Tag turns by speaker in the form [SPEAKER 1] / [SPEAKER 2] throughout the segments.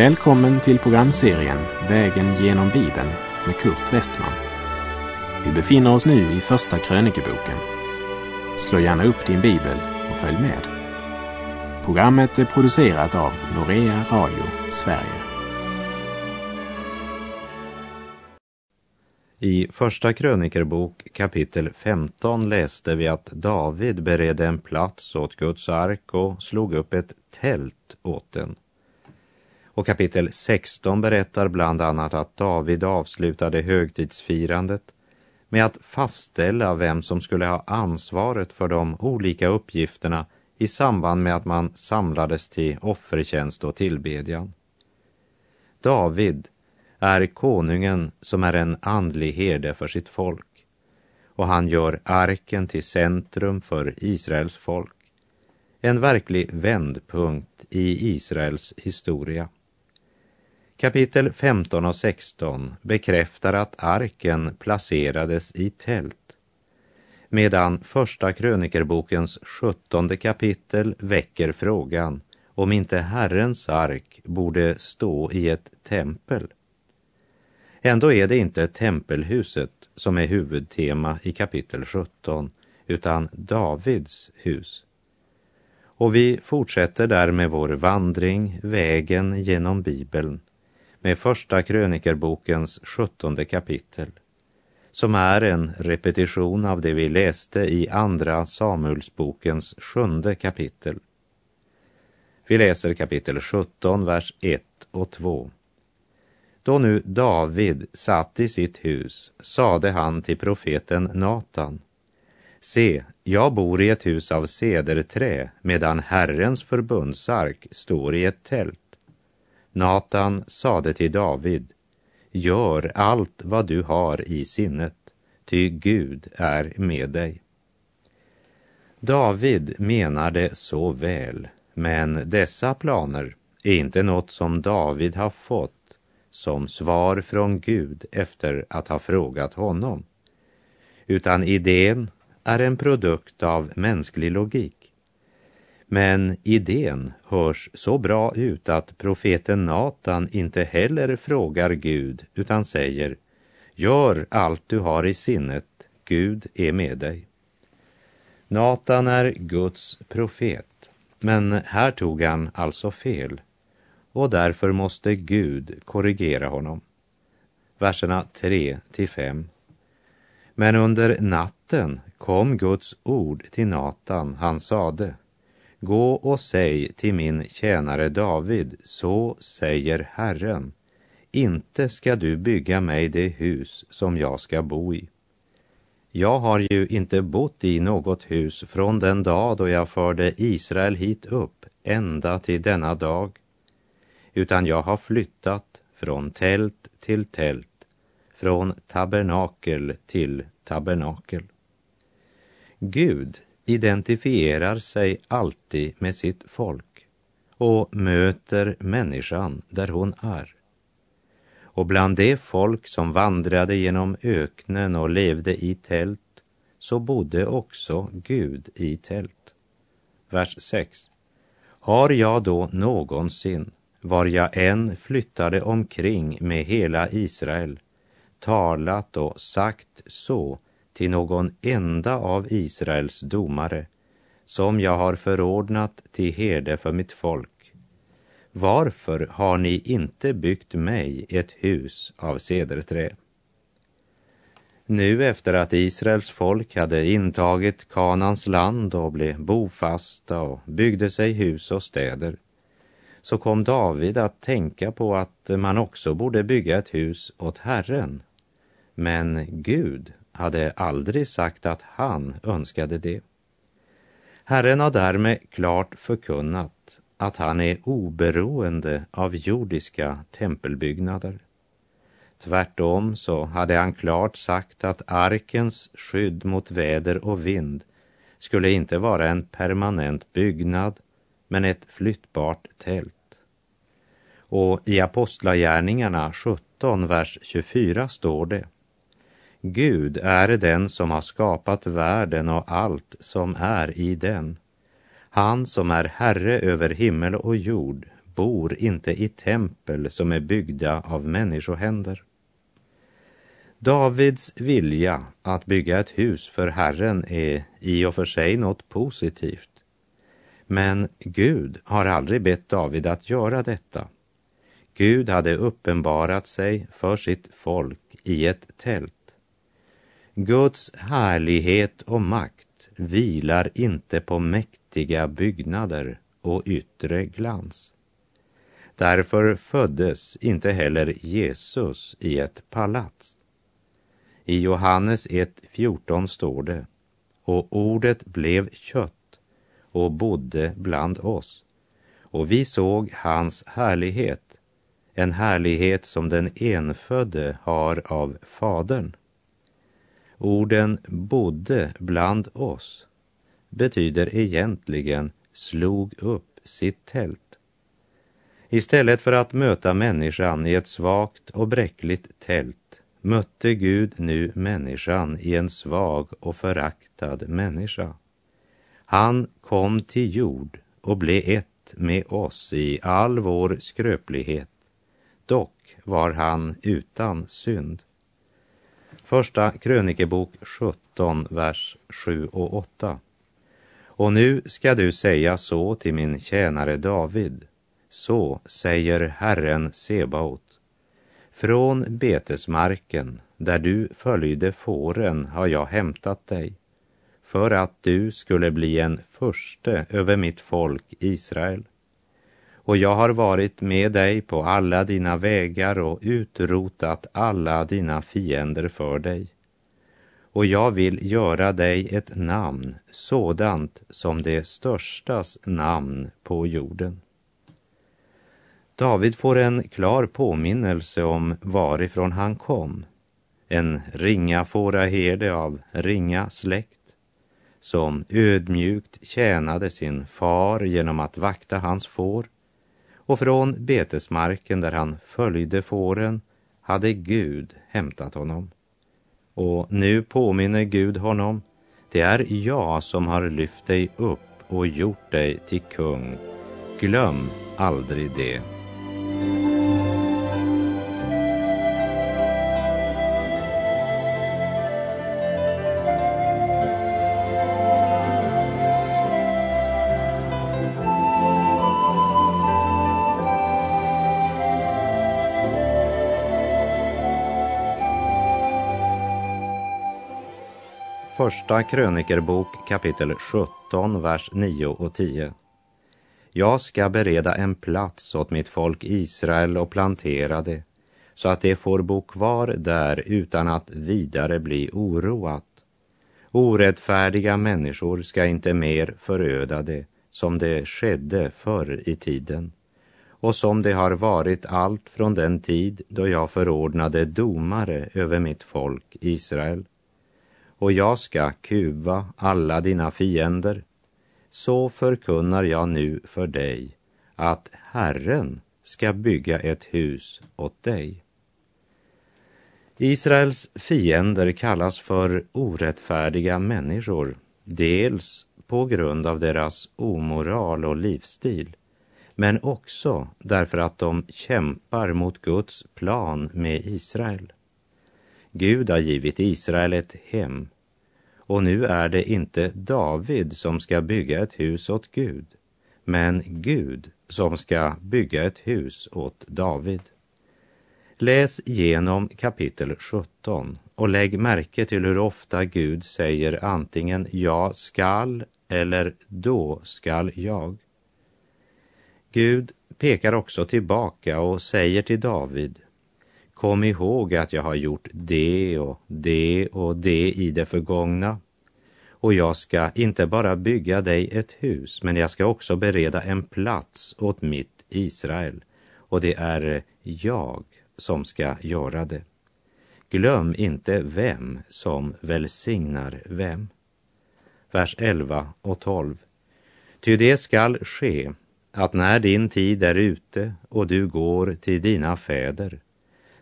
[SPEAKER 1] Välkommen till programserien Vägen genom Bibeln med Kurt Westman. Vi befinner oss nu i Första krönikeboken. Slå gärna upp din bibel och följ med. Programmet är producerat av Norea Radio Sverige.
[SPEAKER 2] I Första krönikerbok kapitel 15 läste vi att David beredde en plats åt Guds ark och slog upp ett tält åt den. Och kapitel 16 berättar bland annat att David avslutade högtidsfirandet med att fastställa vem som skulle ha ansvaret för de olika uppgifterna i samband med att man samlades till offertjänst och tillbedjan. David är konungen som är en andlig herde för sitt folk och han gör arken till centrum för Israels folk. En verklig vändpunkt i Israels historia. Kapitel 15 och 16 bekräftar att arken placerades i tält medan Första krönikerbokens sjuttonde kapitel väcker frågan om inte Herrens ark borde stå i ett tempel. Ändå är det inte tempelhuset som är huvudtema i kapitel 17 utan Davids hus. Och vi fortsätter där med vår vandring, vägen genom Bibeln med Första krönikerbokens sjuttonde kapitel som är en repetition av det vi läste i Andra Samuelsbokens sjunde kapitel. Vi läser kapitel 17, vers 1 och 2. Då nu David satt i sitt hus sade han till profeten Natan Se, jag bor i ett hus av cederträ medan Herrens förbundsark står i ett tält. Natan sade till David, gör allt vad du har i sinnet, ty Gud är med dig. David menade så väl, men dessa planer är inte något som David har fått som svar från Gud efter att ha frågat honom, utan idén är en produkt av mänsklig logik. Men idén hörs så bra ut att profeten Natan inte heller frågar Gud utan säger Gör allt du har i sinnet, Gud är med dig. Natan är Guds profet, men här tog han alltså fel och därför måste Gud korrigera honom. Verserna 3 till 5. Men under natten kom Guds ord till Natan, han sade Gå och säg till min tjänare David, så säger Herren, inte ska du bygga mig det hus som jag ska bo i. Jag har ju inte bott i något hus från den dag då jag förde Israel hit upp ända till denna dag, utan jag har flyttat från tält till tält, från tabernakel till tabernakel. Gud identifierar sig alltid med sitt folk och möter människan där hon är. Och bland det folk som vandrade genom öknen och levde i tält så bodde också Gud i tält. Vers 6. Har jag då någonsin, var jag än flyttade omkring med hela Israel, talat och sagt så till någon enda av Israels domare, som jag har förordnat till herde för mitt folk. Varför har ni inte byggt mig ett hus av cederträ? Nu efter att Israels folk hade intagit Kanans land och blev bofasta och byggde sig hus och städer, så kom David att tänka på att man också borde bygga ett hus åt Herren. Men Gud hade aldrig sagt att han önskade det. Herren har därmed klart förkunnat att han är oberoende av jordiska tempelbyggnader. Tvärtom så hade han klart sagt att arkens skydd mot väder och vind skulle inte vara en permanent byggnad, men ett flyttbart tält. Och i Apostlagärningarna 17, vers 24 står det Gud är den som har skapat världen och allt som är i den. Han som är Herre över himmel och jord, bor inte i tempel som är byggda av människohänder. Davids vilja att bygga ett hus för Herren är i och för sig något positivt. Men Gud har aldrig bett David att göra detta. Gud hade uppenbarat sig för sitt folk i ett tält. Guds härlighet och makt vilar inte på mäktiga byggnader och yttre glans. Därför föddes inte heller Jesus i ett palats. I Johannes 1.14 står det, och ordet blev kött och bodde bland oss, och vi såg hans härlighet, en härlighet som den enfödde har av Fadern. Orden bodde bland oss betyder egentligen slog upp sitt tält. Istället för att möta människan i ett svagt och bräckligt tält mötte Gud nu människan i en svag och föraktad människa. Han kom till jord och blev ett med oss i all vår skröplighet. Dock var han utan synd. Första krönikebok 17, vers 7 och 8. Och nu ska du säga så till min tjänare David. Så säger Herren Sebaot. Från betesmarken där du följde fåren har jag hämtat dig för att du skulle bli en förste över mitt folk Israel. Och jag har varit med dig på alla dina vägar och utrotat alla dina fiender för dig. Och jag vill göra dig ett namn sådant som det störstas namn på jorden. David får en klar påminnelse om varifrån han kom. En ringa fåraherde av ringa släkt som ödmjukt tjänade sin far genom att vakta hans får och från betesmarken där han följde fåren hade Gud hämtat honom. Och nu påminner Gud honom, det är jag som har lyft dig upp och gjort dig till kung. Glöm aldrig det. Första krönikerbok kapitel 17, vers 9 och 10. Jag ska bereda en plats åt mitt folk Israel och plantera det, så att det får bo kvar där utan att vidare bli oroat. Orättfärdiga människor ska inte mer föröda det, som det skedde förr i tiden och som det har varit allt från den tid då jag förordnade domare över mitt folk Israel och jag ska kuva alla dina fiender, så förkunnar jag nu för dig att Herren ska bygga ett hus åt dig. Israels fiender kallas för orättfärdiga människor, dels på grund av deras omoral och livsstil, men också därför att de kämpar mot Guds plan med Israel. Gud har givit Israel ett hem och nu är det inte David som ska bygga ett hus åt Gud, men Gud som ska bygga ett hus åt David. Läs igenom kapitel 17 och lägg märke till hur ofta Gud säger antingen jag skall eller då skall jag. Gud pekar också tillbaka och säger till David Kom ihåg att jag har gjort det och det och det i det förgångna. Och jag ska inte bara bygga dig ett hus, men jag ska också bereda en plats åt mitt Israel. Och det är jag som ska göra det. Glöm inte vem som välsignar vem. Vers 11 och 12. Ty det skall ske att när din tid är ute och du går till dina fäder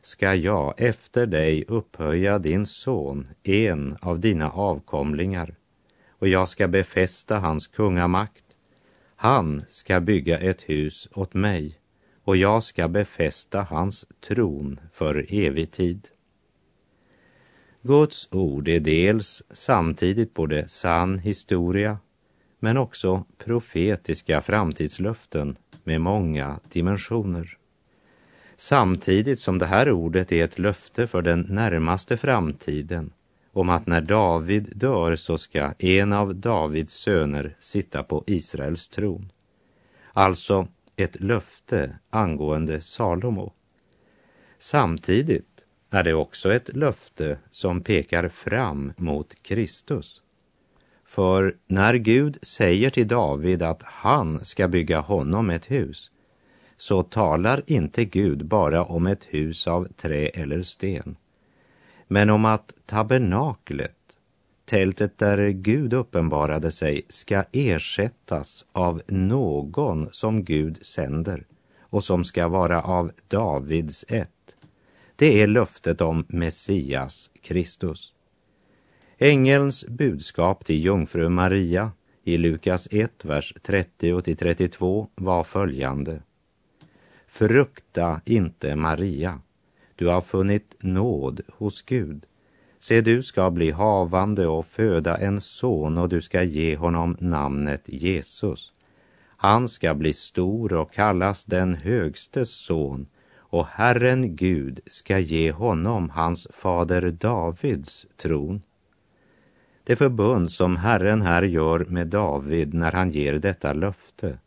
[SPEAKER 2] ska jag efter dig upphöja din son, en av dina avkomlingar, och jag ska befästa hans kungamakt. Han ska bygga ett hus åt mig och jag ska befästa hans tron för evig tid. Guds ord är dels samtidigt både sann historia men också profetiska framtidslöften med många dimensioner. Samtidigt som det här ordet är ett löfte för den närmaste framtiden om att när David dör så ska en av Davids söner sitta på Israels tron. Alltså ett löfte angående Salomo. Samtidigt är det också ett löfte som pekar fram mot Kristus. För när Gud säger till David att han ska bygga honom ett hus, så talar inte Gud bara om ett hus av trä eller sten, men om att tabernaklet, tältet där Gud uppenbarade sig, ska ersättas av någon som Gud sänder och som ska vara av Davids ett. Det är löftet om Messias Kristus. Ängelns budskap till jungfru Maria i Lukas 1, vers 30 32 var följande. Frukta inte Maria, du har funnit nåd hos Gud. Se, du ska bli havande och föda en son och du ska ge honom namnet Jesus. Han ska bli stor och kallas den högstes son och Herren Gud ska ge honom hans fader Davids tron. Det förbund som Herren här gör med David när han ger detta löfte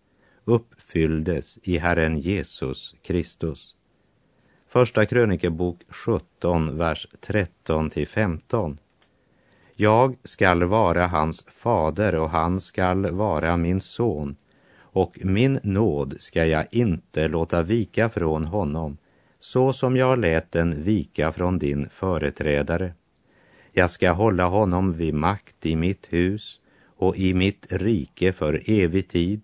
[SPEAKER 2] uppfylldes i Herren Jesus Kristus. Första krönikebok 17, vers 13 till 15. Jag skall vara hans fader och han skall vara min son och min nåd ska jag inte låta vika från honom så som jag lät den vika från din företrädare. Jag ska hålla honom vid makt i mitt hus och i mitt rike för evig tid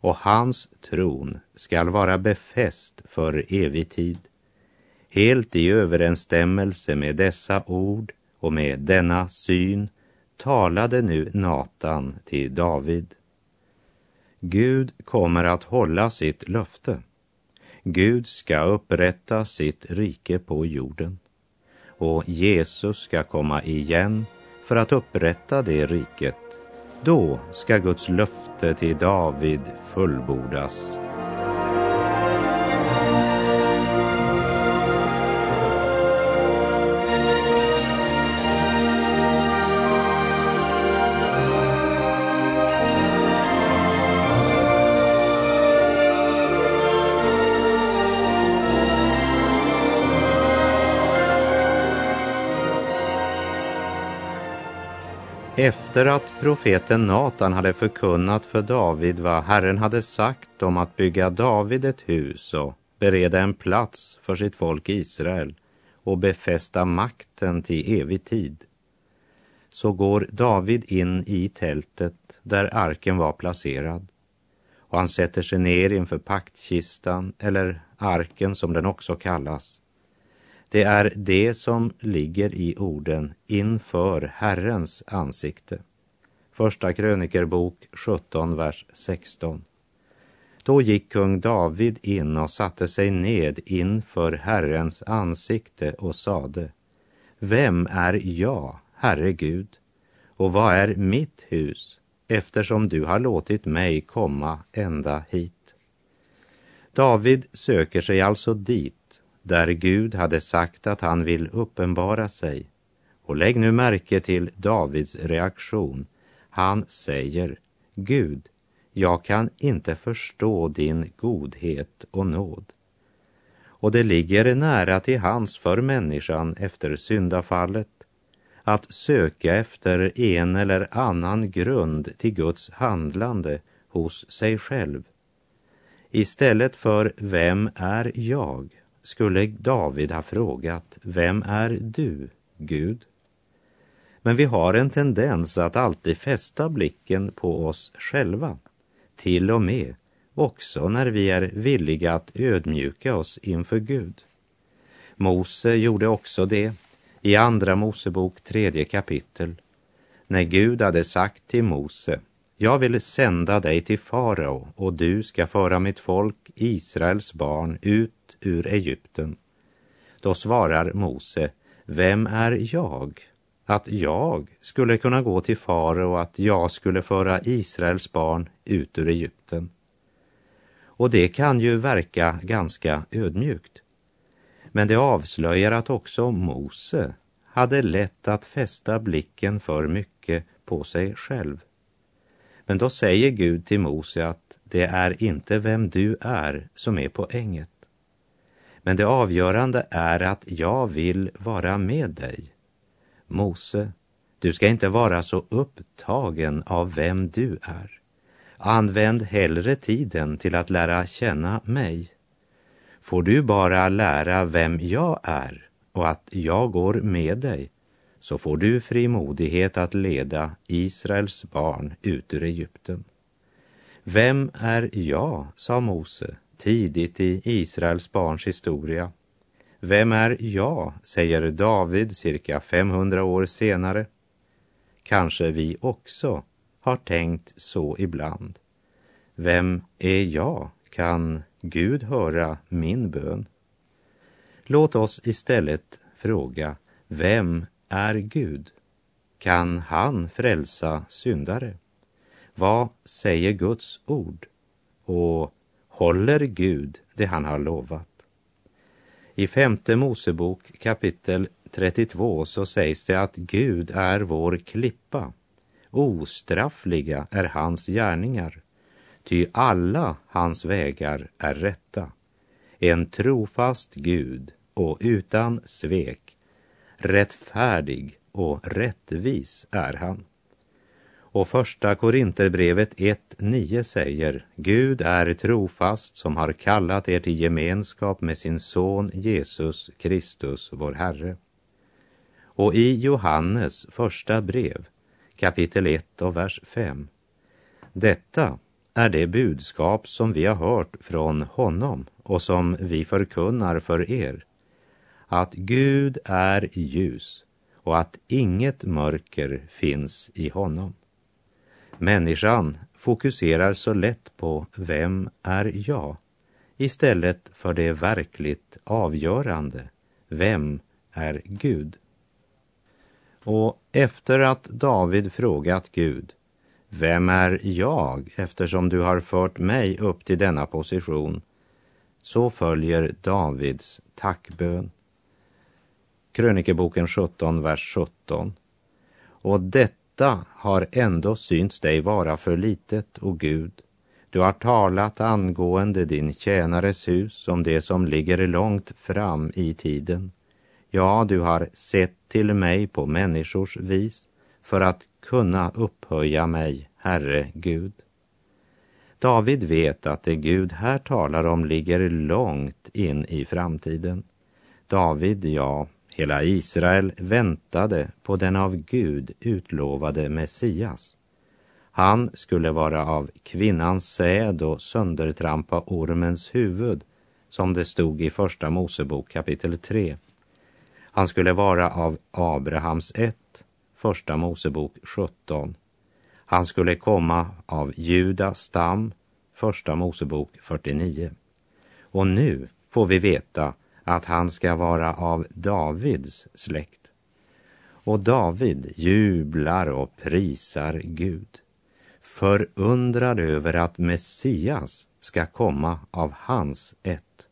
[SPEAKER 2] och hans tron skall vara befäst för evig tid. Helt i överensstämmelse med dessa ord och med denna syn talade nu Natan till David. Gud kommer att hålla sitt löfte. Gud ska upprätta sitt rike på jorden och Jesus ska komma igen för att upprätta det riket. Då ska Guds löfte till David fullbordas. Efter att profeten Natan hade förkunnat för David vad Herren hade sagt om att bygga David ett hus och bereda en plats för sitt folk Israel och befästa makten till evig tid, så går David in i tältet där arken var placerad och han sätter sig ner inför paktkistan, eller arken som den också kallas, det är det som ligger i orden inför Herrens ansikte. Första krönikerbok 17, vers 16. Då gick kung David in och satte sig ned inför Herrens ansikte och sade Vem är jag, Herre Gud, och vad är mitt hus eftersom du har låtit mig komma ända hit? David söker sig alltså dit där Gud hade sagt att han vill uppenbara sig. Och lägg nu märke till Davids reaktion. Han säger, Gud, jag kan inte förstå din godhet och nåd. Och det ligger nära till hans för människan efter syndafallet att söka efter en eller annan grund till Guds handlande hos sig själv. Istället för vem är jag skulle David ha frågat, vem är du, Gud? Men vi har en tendens att alltid fästa blicken på oss själva, till och med också när vi är villiga att ödmjuka oss inför Gud. Mose gjorde också det i Andra Mosebok tredje kapitel, när Gud hade sagt till Mose, jag vill sända dig till farao och du ska föra mitt folk, Israels barn, ut ur Egypten. Då svarar Mose, vem är jag? Att jag skulle kunna gå till farao och att jag skulle föra Israels barn ut ur Egypten. Och det kan ju verka ganska ödmjukt. Men det avslöjar att också Mose hade lätt att fästa blicken för mycket på sig själv. Men då säger Gud till Mose att det är inte vem du är som är poänget. Men det avgörande är att jag vill vara med dig. Mose, du ska inte vara så upptagen av vem du är. Använd hellre tiden till att lära känna mig. Får du bara lära vem jag är och att jag går med dig, så får du frimodighet att leda Israels barn ut ur Egypten. Vem är jag, sa Mose tidigt i Israels barns historia. Vem är jag, säger David cirka 500 år senare. Kanske vi också har tänkt så ibland. Vem är jag? Kan Gud höra min bön? Låt oss istället fråga, vem är Gud? Kan han frälsa syndare? Vad säger Guds ord? Och håller Gud det han har lovat? I femte Mosebok kapitel 32 så sägs det att Gud är vår klippa. Ostraffliga är hans gärningar, ty alla hans vägar är rätta. En trofast Gud och utan svek, rättfärdig och rättvis är han. Och första Korinterbrevet 1.9 säger Gud är trofast som har kallat er till gemenskap med sin son Jesus Kristus, vår Herre. Och i Johannes första brev, kapitel 1 och vers 5. Detta är det budskap som vi har hört från honom och som vi förkunnar för er, att Gud är ljus och att inget mörker finns i honom. Människan fokuserar så lätt på vem är jag istället för det verkligt avgörande, vem är Gud? Och efter att David frågat Gud, vem är jag eftersom du har fört mig upp till denna position? Så följer Davids tackbön. Krönikeboken 17, vers 17. Och detta detta har ändå synts dig vara för litet, o Gud. Du har talat angående din tjänares hus om det som ligger långt fram i tiden. Ja, du har sett till mig på människors vis för att kunna upphöja mig, Herre Gud. David vet att det Gud här talar om ligger långt in i framtiden. David, ja, hela Israel väntade på den av Gud utlovade Messias. Han skulle vara av kvinnans säd och söndertrampa ormens huvud, som det stod i Första Mosebok kapitel 3. Han skulle vara av Abrahams ett, Första Mosebok 17. Han skulle komma av Judas stam, Första Mosebok 49. Och nu får vi veta att han ska vara av Davids släkt. Och David jublar och prisar Gud, förundrad över att Messias ska komma av hans ett.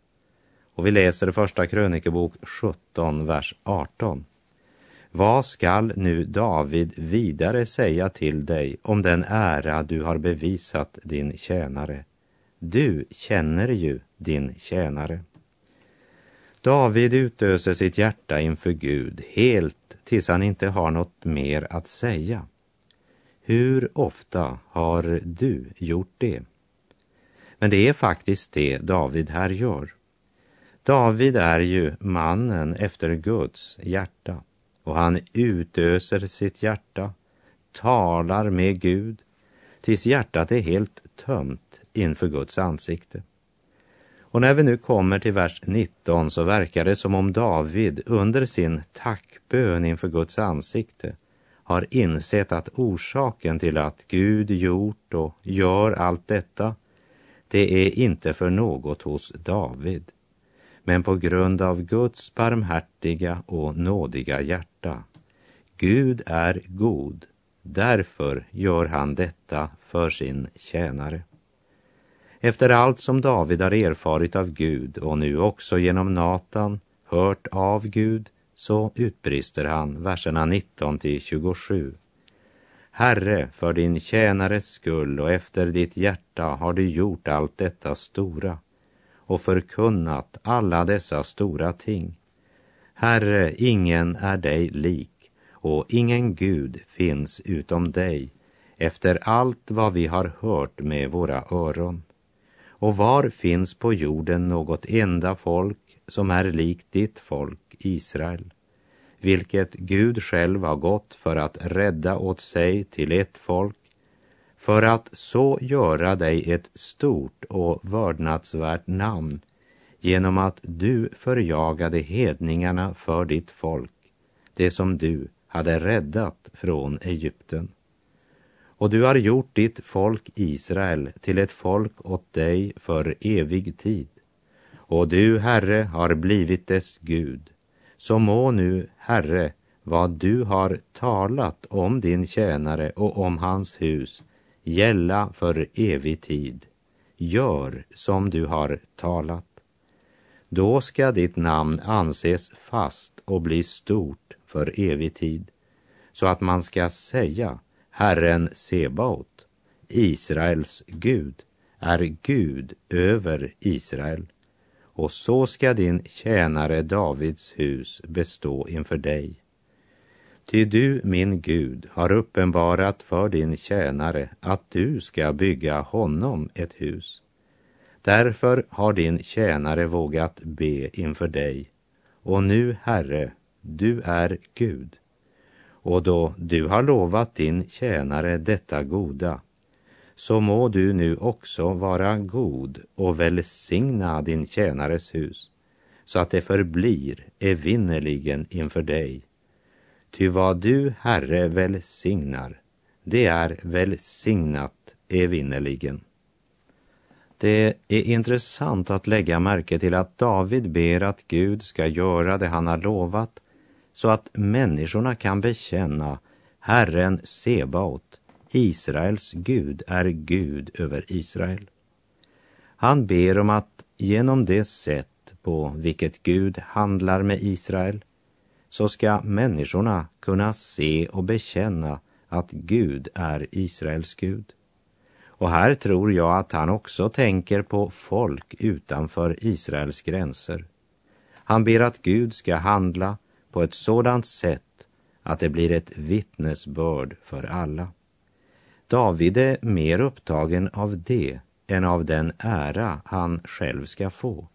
[SPEAKER 2] Och vi läser första krönikebok 17, vers 18. Vad skall nu David vidare säga till dig om den ära du har bevisat din tjänare? Du känner ju din tjänare. David utöser sitt hjärta inför Gud helt tills han inte har något mer att säga. Hur ofta har du gjort det? Men det är faktiskt det David här gör. David är ju mannen efter Guds hjärta och han utöser sitt hjärta, talar med Gud tills hjärtat är helt tömt inför Guds ansikte. Och när vi nu kommer till vers 19 så verkar det som om David under sin tackbön inför Guds ansikte har insett att orsaken till att Gud gjort och gör allt detta, det är inte för något hos David, men på grund av Guds barmhärtiga och nådiga hjärta. Gud är god, därför gör han detta för sin tjänare. Efter allt som David har erfarit av Gud och nu också genom Natan hört av Gud så utbrister han verserna 19 till 27. Herre, för din tjänares skull och efter ditt hjärta har du gjort allt detta stora och förkunnat alla dessa stora ting. Herre, ingen är dig lik och ingen Gud finns utom dig efter allt vad vi har hört med våra öron. Och var finns på jorden något enda folk som är likt ditt folk Israel, vilket Gud själv har gått för att rädda åt sig till ett folk, för att så göra dig ett stort och vördnadsvärt namn genom att du förjagade hedningarna för ditt folk, det som du hade räddat från Egypten. Och du har gjort ditt folk Israel till ett folk åt dig för evig tid. Och du, Herre, har blivit dess Gud. Så må nu, Herre, vad du har talat om din tjänare och om hans hus gälla för evig tid. Gör som du har talat. Då ska ditt namn anses fast och bli stort för evig tid, så att man ska säga Herren Sebaot, Israels Gud, är Gud över Israel. Och så ska din tjänare Davids hus bestå inför dig. Ty du, min Gud, har uppenbarat för din tjänare att du ska bygga honom ett hus. Därför har din tjänare vågat be inför dig. Och nu, Herre, du är Gud. Och då du har lovat din tjänare detta goda, så må du nu också vara god och välsigna din tjänares hus, så att det förblir evinnerligen inför dig. Ty vad du, Herre, välsignar, det är välsignat evinnerligen. Det är intressant att lägga märke till att David ber att Gud ska göra det han har lovat så att människorna kan bekänna Herren Sebaot, Israels Gud, är Gud över Israel. Han ber om att genom det sätt på vilket Gud handlar med Israel så ska människorna kunna se och bekänna att Gud är Israels Gud. Och här tror jag att han också tänker på folk utanför Israels gränser. Han ber att Gud ska handla på ett sådant sätt att det blir ett vittnesbörd för alla. David är mer upptagen av det än av den ära han själv ska få.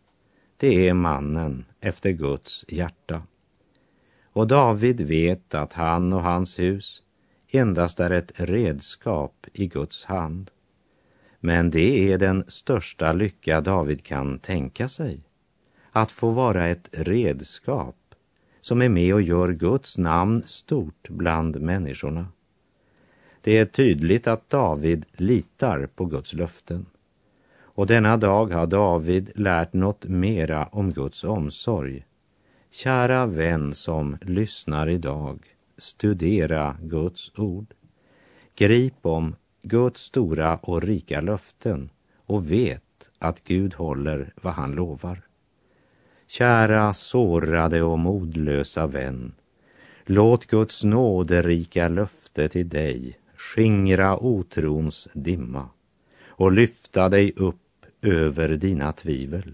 [SPEAKER 2] Det är mannen efter Guds hjärta. Och David vet att han och hans hus endast är ett redskap i Guds hand. Men det är den största lycka David kan tänka sig. Att få vara ett redskap som är med och gör Guds namn stort bland människorna. Det är tydligt att David litar på Guds löften. Och denna dag har David lärt något mera om Guds omsorg. Kära vän som lyssnar idag, studera Guds ord. Grip om Guds stora och rika löften och vet att Gud håller vad han lovar. Kära sårade och modlösa vän, låt Guds nåderika löfte till dig skingra otrons dimma och lyfta dig upp över dina tvivel.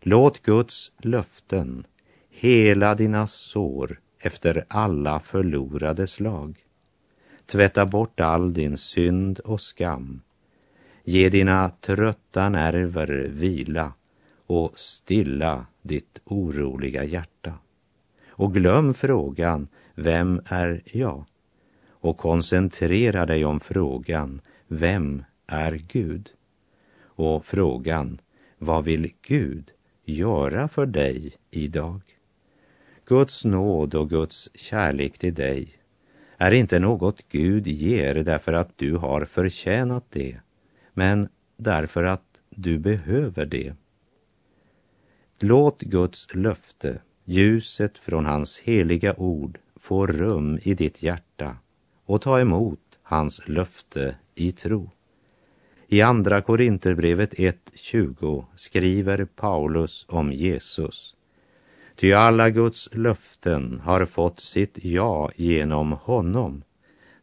[SPEAKER 2] Låt Guds löften hela dina sår efter alla förlorade slag. Tvätta bort all din synd och skam. Ge dina trötta nerver vila och stilla ditt oroliga hjärta. Och glöm frågan, vem är jag? Och koncentrera dig om frågan, vem är Gud? Och frågan, vad vill Gud göra för dig idag? Guds nåd och Guds kärlek till dig är inte något Gud ger därför att du har förtjänat det, men därför att du behöver det. Låt Guds löfte, ljuset från hans heliga ord, få rum i ditt hjärta och ta emot hans löfte i tro. I Andra Korinterbrevet 1.20 skriver Paulus om Jesus. Ty alla Guds löften har fått sitt ja genom honom.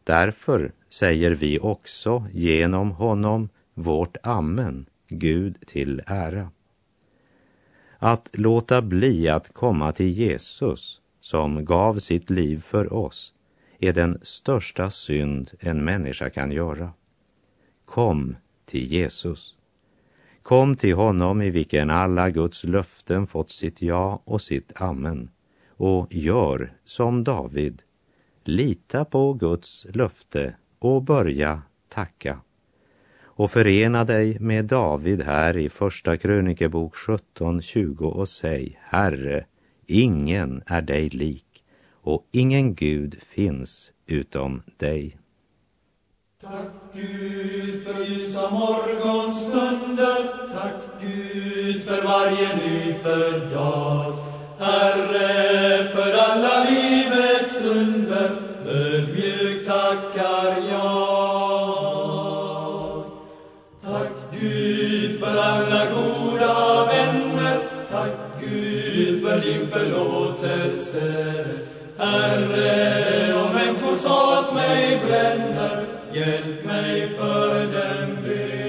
[SPEAKER 2] Därför säger vi också genom honom vårt amen, Gud till ära. Att låta bli att komma till Jesus, som gav sitt liv för oss, är den största synd en människa kan göra. Kom till Jesus. Kom till honom i vilken alla Guds löften fått sitt ja och sitt amen och gör som David. Lita på Guds löfte och börja tacka. Och förena dig med David här i Första krönikebok 17.20 och säg Herre, ingen är dig lik och ingen Gud finns utom dig.
[SPEAKER 3] Tack Gud för ljusa morgonstunder, tack Gud för varje nyfödd dag. Herre, för alla livets under, ödmjukt tackar jag. Gud för alla goda vänner, tack Gud för din förlåtelse. Herre, om människors hat mig bränner, hjälp mig för dem be.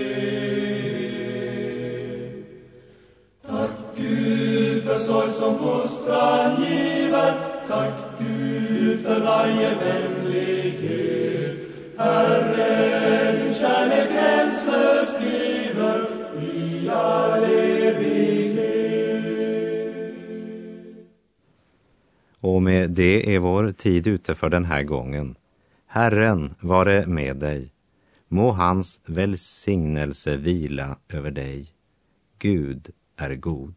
[SPEAKER 3] Tack Gud för sorg som fostran giver, tack Gud för varje vänlighet. Herre,
[SPEAKER 2] Och med det är vår tid ute för den här gången. Herren vare med dig. Må hans välsignelse vila över dig. Gud är god.